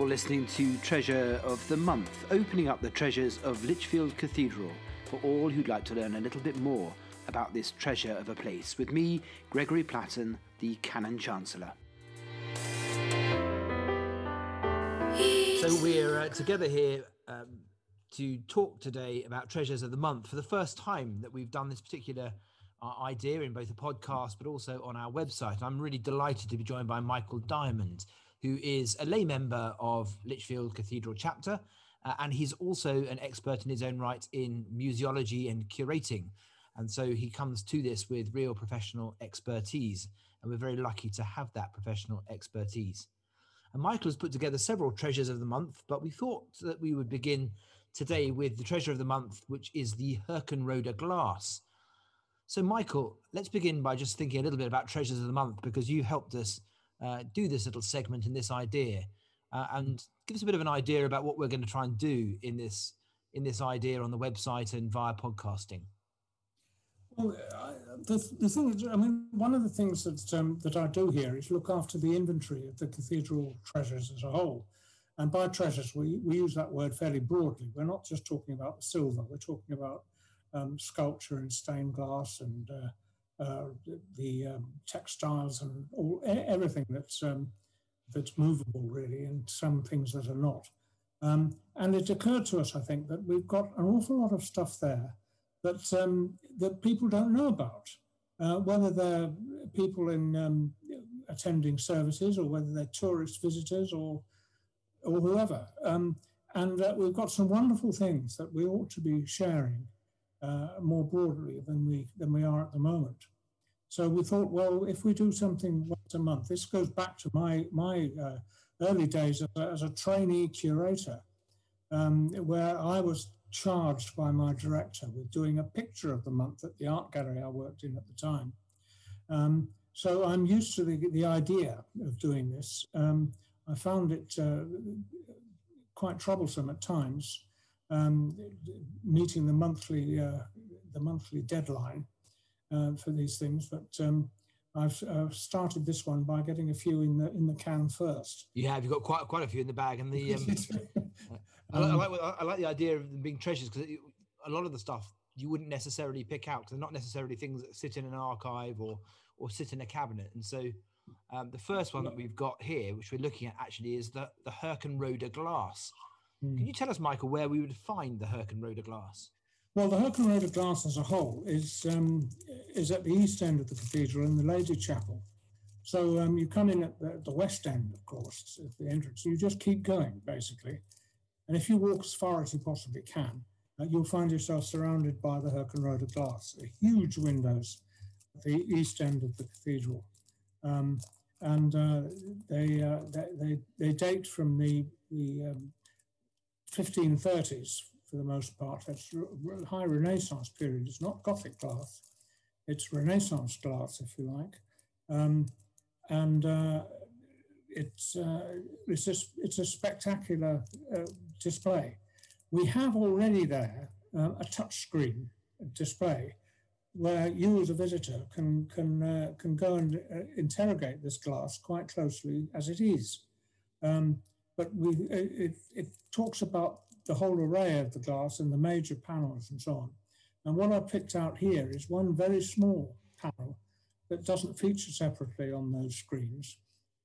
You're listening to Treasure of the Month, opening up the treasures of Lichfield Cathedral for all who'd like to learn a little bit more about this treasure of a place. With me, Gregory Platten, the Canon Chancellor. So we're uh, together here um, to talk today about Treasures of the Month for the first time that we've done this particular uh, idea in both a podcast but also on our website. I'm really delighted to be joined by Michael Diamond who is a lay member of Lichfield Cathedral chapter. Uh, and he's also an expert in his own right in museology and curating. And so he comes to this with real professional expertise. And we're very lucky to have that professional expertise. And Michael has put together several treasures of the month, but we thought that we would begin today with the treasure of the month, which is the Herkenrode glass. So, Michael, let's begin by just thinking a little bit about treasures of the month because you helped us uh, do this little segment and this idea, uh, and give us a bit of an idea about what we're going to try and do in this in this idea on the website and via podcasting. Well, I, the, the thing is, I mean, one of the things that um, that I do here is look after the inventory of the cathedral treasures as a whole. And by treasures, we, we use that word fairly broadly. We're not just talking about the silver, we're talking about um, sculpture and stained glass and uh, uh, the um, textiles and all everything that's um, that's movable really, and some things that are not. Um, and it occurred to us, I think, that we've got an awful lot of stuff there that um, that people don't know about, uh, whether they're people in um, attending services or whether they're tourist visitors or or whoever. Um, and uh, we've got some wonderful things that we ought to be sharing uh, more broadly than we than we are at the moment. So we thought, well, if we do something once a month, this goes back to my my uh, early days as a, as a trainee curator, um, where I was charged by my director with doing a picture of the month at the art gallery I worked in at the time. Um, so I'm used to the, the idea of doing this. Um, I found it uh, quite troublesome at times, um, meeting the monthly uh, the monthly deadline uh, for these things. But um, I've uh, started this one by getting a few in the in the can first. You have. You've got quite quite a few in the bag, and the. Um, I, I, like I like the idea of them being treasures because a lot of the stuff you wouldn't necessarily pick out because they're not necessarily things that sit in an archive or or sit in a cabinet. And so, um, the first one that we've got here, which we're looking at actually, is the the Herkenrode glass. Mm. Can you tell us, Michael, where we would find the Herkenrode glass? Well, the Herkenrode glass as a whole is um, is at the east end of the cathedral in the Lady Chapel. So um, you come in at the, the, west end, of course, at the entrance. You just keep going, basically. And if you walk as far as you possibly can, uh, you'll find yourself surrounded by the Herkenrode glass, the huge windows at the east end of the cathedral. Um, and uh, they, uh, they, they, date from the, the 1530s, um, for the most part. That's high Renaissance period. It's not Gothic glass. It's Renaissance glass, if you like. Um, and uh, it's, uh, it's, a, it's a spectacular uh, display. We have already there uh, a touchscreen display where you as a visitor can, can, uh, can go and uh, interrogate this glass quite closely as it is. Um, but we, it, it talks about the whole array of the glass and the major panels and so on. And what I picked out here is one very small panel that doesn't feature separately on those screens.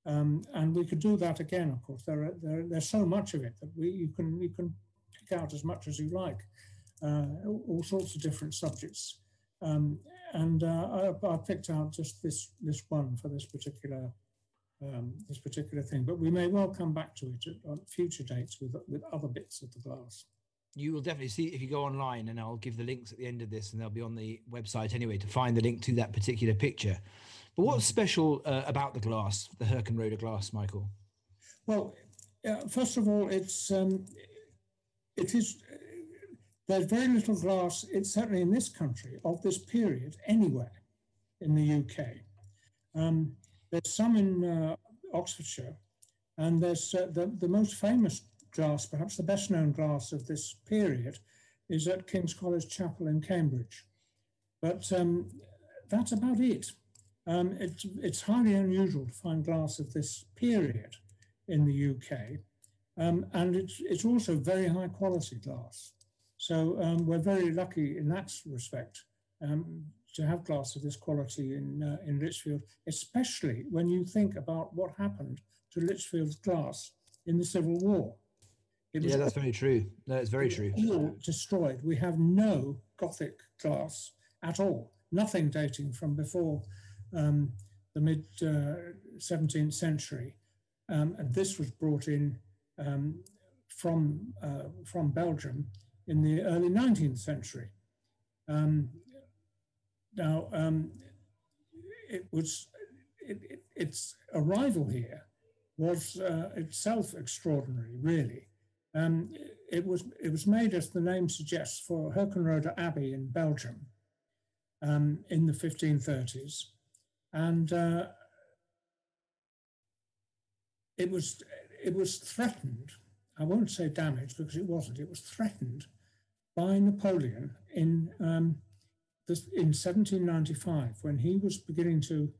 Um, and we could do that again, of course. There are, there, there's so much of it that we, you, can, you can pick out as much as you like, uh, all sorts of different subjects. Um, and uh, I, I, picked out just this, this one for this particular um, this particular thing. But we may well come back to it at, on future dates with, with other bits of the glass. You will definitely see if you go online, and I'll give the links at the end of this, and they'll be on the website anyway to find the link to that particular picture. But what's mm. special uh, about the glass, the Herkenrode glass, Michael? Well, uh, first of all, it's um, it is there's very little glass. It's certainly in this country of this period anywhere in the UK. Um, there's some in uh, Oxfordshire, and there's uh, the, the most famous glass, perhaps the best known glass of this period, is at King's College Chapel in Cambridge. But um, that's about it. Um, it's, it's highly unusual to find glass of this period in the UK. Um, and it's, it's also very high quality glass. So um, we're very lucky in that respect um, to have glass of this quality in, uh, in Lichfield, especially when you think about what happened to Lichfield's glass in the Civil War. yeah, that's very true. No, it's very true. All destroyed. We have no Gothic glass at all. Nothing dating from before um, the mid uh, 17th century. Um, and this was brought in um, from, uh, from Belgium in the early 19th century. Um, now, um, it was it, it, its arrival here was uh, itself extraordinary, really. Um, it was it was made, as the name suggests, for Herkenrode Abbey in Belgium um, in the 1530s, and uh, it was it was threatened. I won't say damaged because it wasn't. It was threatened by Napoleon in um, this, in 1795 when he was beginning to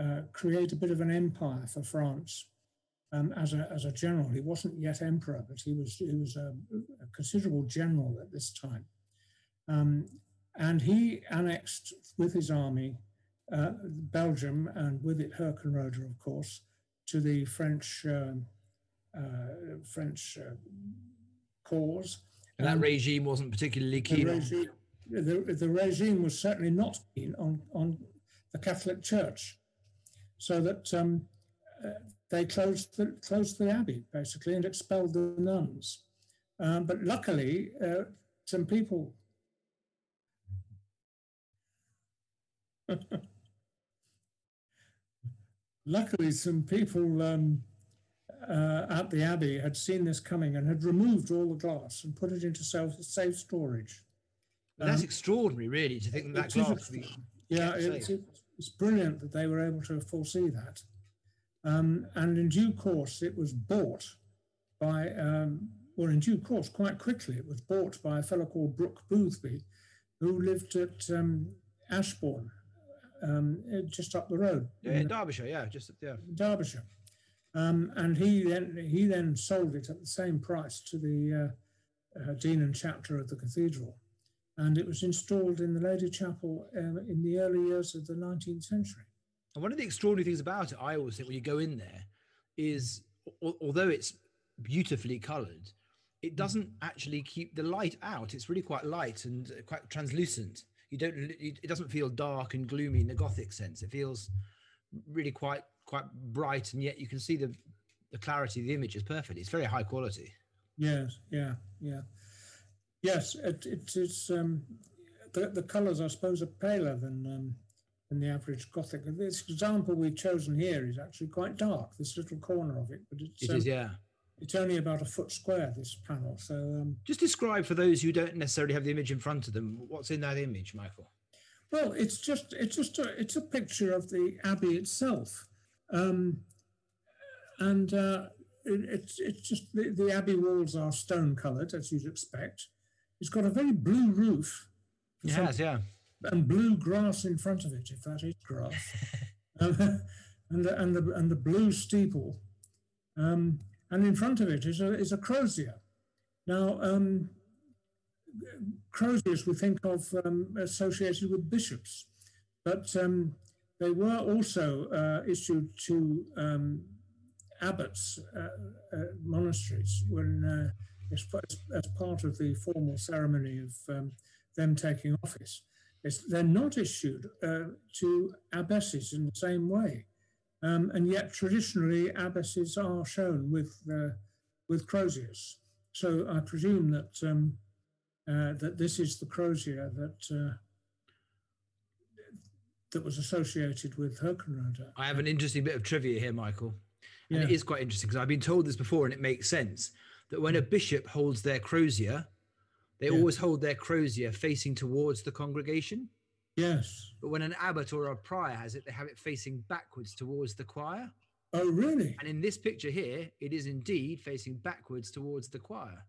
uh, create a bit of an empire for France um, as, a, as a general. He wasn't yet emperor, but he was, he was a, a considerable general at this time. Um, and he annexed with his army uh, Belgium and with it Herkenrode, of course, to the French um, uh, French uh, cause. And that regime wasn't particularly keen. Regime, the, the regime was certainly not keen on, on the Catholic Church, so that um, uh, they closed the, closed the abbey basically and expelled the nuns. Um, but luckily, uh, some people. luckily, some people um, uh, at the abbey had seen this coming and had removed all the glass and put it into safe storage. That's um, extraordinary, really, to think that, that yeah, it's, it's brilliant that they were able to foresee that. Um, and in due course, it was bought by, um, well, in due course, quite quickly, it was bought by a fellow called Brooke Boothby, who lived at um, Ashbourne, um, just up the road. Yeah, in Derbyshire, yeah, just yeah. Derbyshire. Um, and he then he then sold it at the same price to the uh, uh, dean and chapter of the cathedral, and it was installed in the Lady Chapel uh, in the early years of the 19th century. And one of the extraordinary things about it, I always think, when you go in there, is although it's beautifully coloured, it doesn't actually keep the light out. It's really quite light and quite translucent. You don't. It doesn't feel dark and gloomy in the Gothic sense. It feels really quite quite bright, and yet you can see the the clarity of the image is perfect. It's very high quality. Yes, yeah, yeah, yes. It, it it's um, the the colours, I suppose, are paler than um, than the average Gothic. This example we've chosen here is actually quite dark. This little corner of it, but it's it um, is, yeah. It's only about a foot square. This panel. So um, just describe for those who don't necessarily have the image in front of them what's in that image, Michael. Well, it's just it's just a it's a picture of the abbey itself. Um, and uh, it, it's, it's just the, the abbey walls are stone coloured, as you'd expect. It's got a very blue roof. It has, yeah. And blue grass in front of it, if that is grass. um, and, the, and, the, and the blue steeple. Um, and in front of it is a, is a crozier. Now, um, croziers we think of um, associated with bishops, but um, they were also uh, issued to um, abbots, uh, uh, monasteries, when uh, as, as, part of the formal ceremony of um, them taking office. It's, they're not issued uh, to abbesses in the same way. Um, and yet, traditionally, abbesses are shown with, uh, with croziers. So I presume that, um, that this is the crozier that that was associated with Herkenrode. I have an interesting bit of trivia here, Michael. And yeah. it is quite interesting because I've been told this before and it makes sense that when a bishop holds their crozier, they yeah. always hold their crozier facing towards the congregation. Yes. But when an abbot or a prior has it, they have it facing backwards towards the choir. Oh, really? And in this picture here, it is indeed facing backwards towards the choir.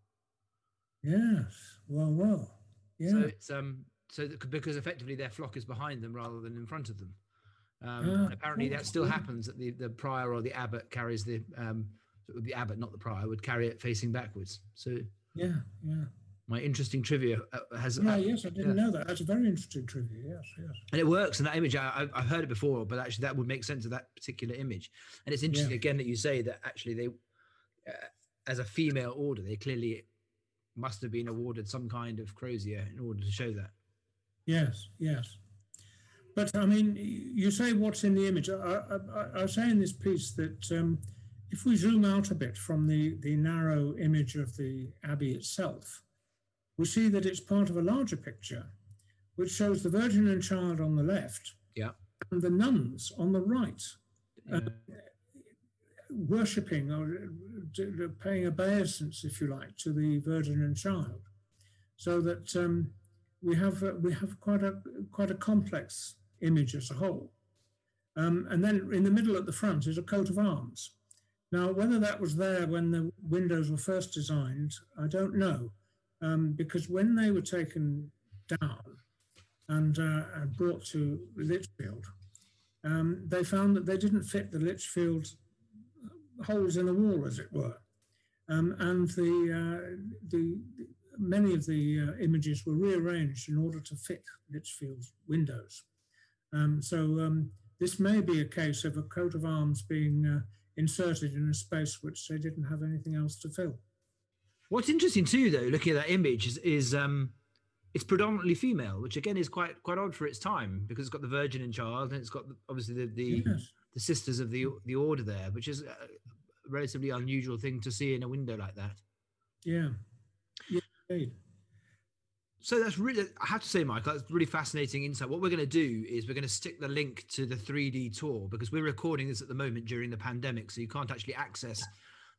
Yes. Well, well. Yeah. So it's um so that, because effectively their flock is behind them rather than in front of them. Um, and apparently that still happens that the, the prior or the abbot carries the um, the abbot, not the prior, would carry it facing backwards. So Yeah, yeah. my interesting trivia uh, has Yeah, uh, yes, I didn't yeah. know that. That's a very interesting trivia. Yes, yes. and it works in that image. I, I- I've heard it before, but actually that would make sense of that particular image. And it's interesting Yeah. again that you say that actually they, uh, as a female order, they clearly must have been awarded some kind of crozier in order to show that. Yes, yes. But I mean, you say what's in the image. I, I, I- I say in this piece that um, if we zoom out a bit from the, the narrow image of the abbey itself, we see that it's part of a larger picture, which shows the Virgin and Child on the left Yeah. and the nuns on the right, Yeah. worshipping or uh, paying obeisance, if you like, to the Virgin and Child, so that um, we have uh, we have quite a quite a complex image as a whole. Um, and then in the middle at the front is a coat of arms. Now, whether that was there when the windows were first designed, I don't know, um, because when they were taken down and, uh, brought to Lichfield, um, they found that they didn't fit the Lichfield holes in the wall, as it were, um, and the, uh, the many of the uh, images were rearranged in order to fit Lichfield's windows. Um, so um, this may be a case of a coat of arms being uh, inserted in a space which they didn't have anything else to fill. What's interesting too, though, looking at that image, is, is um, it's predominantly female, which again is quite quite odd for its time because it's got the Virgin and Child, and it's got the, obviously the the, Yes, the sisters of the the order there, which is a relatively unusual thing to see in a window like that. yeah, yeah, indeed. So that's really, I have to say, Michael, that's really fascinating insight. What we're going to do is we're going to stick the link to the 3D tour because we're recording this at the moment during the pandemic, so you can't actually access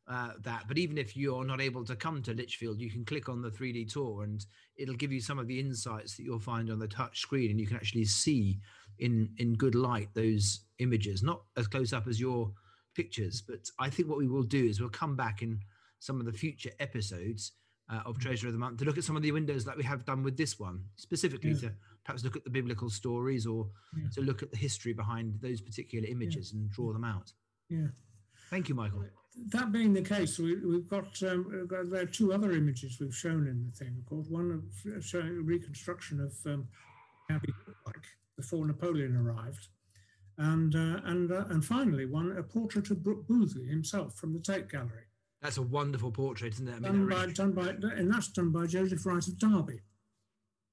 uh, that. But even if you're not able to come to Lichfield, you can click on the 3D tour and it'll give you some of the insights that you'll find on the touch screen, and you can actually see in in good light those images, not as close up as your pictures. But I think what we will do is we'll come back in some of the future episodes uh, of Treasure of the Month to look at some of the windows like we have done with this one, specifically Yeah. to perhaps look at the biblical stories or Yeah. to look at the history behind those particular images and draw them out. Yeah. Thank you, Michael. That being the case, we, we've got, um, we've got there are two other images we've shown in the thing. Of course, one of showing a reconstruction of um, Abbey like before Napoleon arrived, and uh, and uh, and finally one a portrait of Brooke Boothby himself from the Tate Gallery, That's a wonderful portrait, isn't it? I mean, done by really- done by and that's done by Joseph Wright of Derby,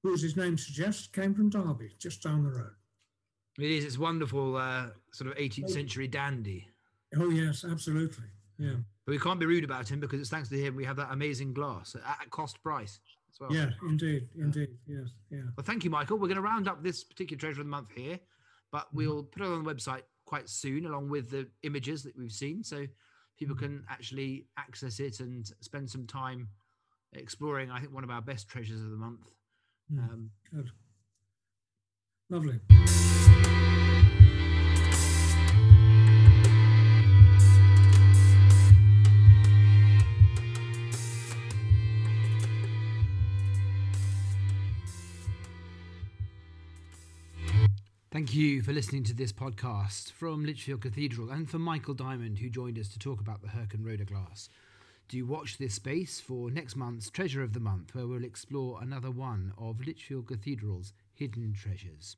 who, as his name suggests, came from Derby, just down the road. it is. It's wonderful, uh, sort of 18th century dandy. Oh yes, absolutely. Yeah, But we can't be rude about him because it's thanks to him we have that amazing glass at, at cost price as well. yeah, indeed, indeed, yes, yeah. Well, thank you, Michael. We're going to round up this particular treasure of the month here, but we'll put it on the website quite soon, along with the images that we've seen, so people can actually access it and spend some time exploring. I think one of our best treasures of the month. Mm. Um, Good. Lovely. Thank you for listening to this podcast from Lichfield Cathedral and for Michael Diamond, who joined us to talk about the Herkenrode glass. Do watch this space for next month's Treasure of the Month, where we'll explore another one of Lichfield Cathedral's hidden treasures.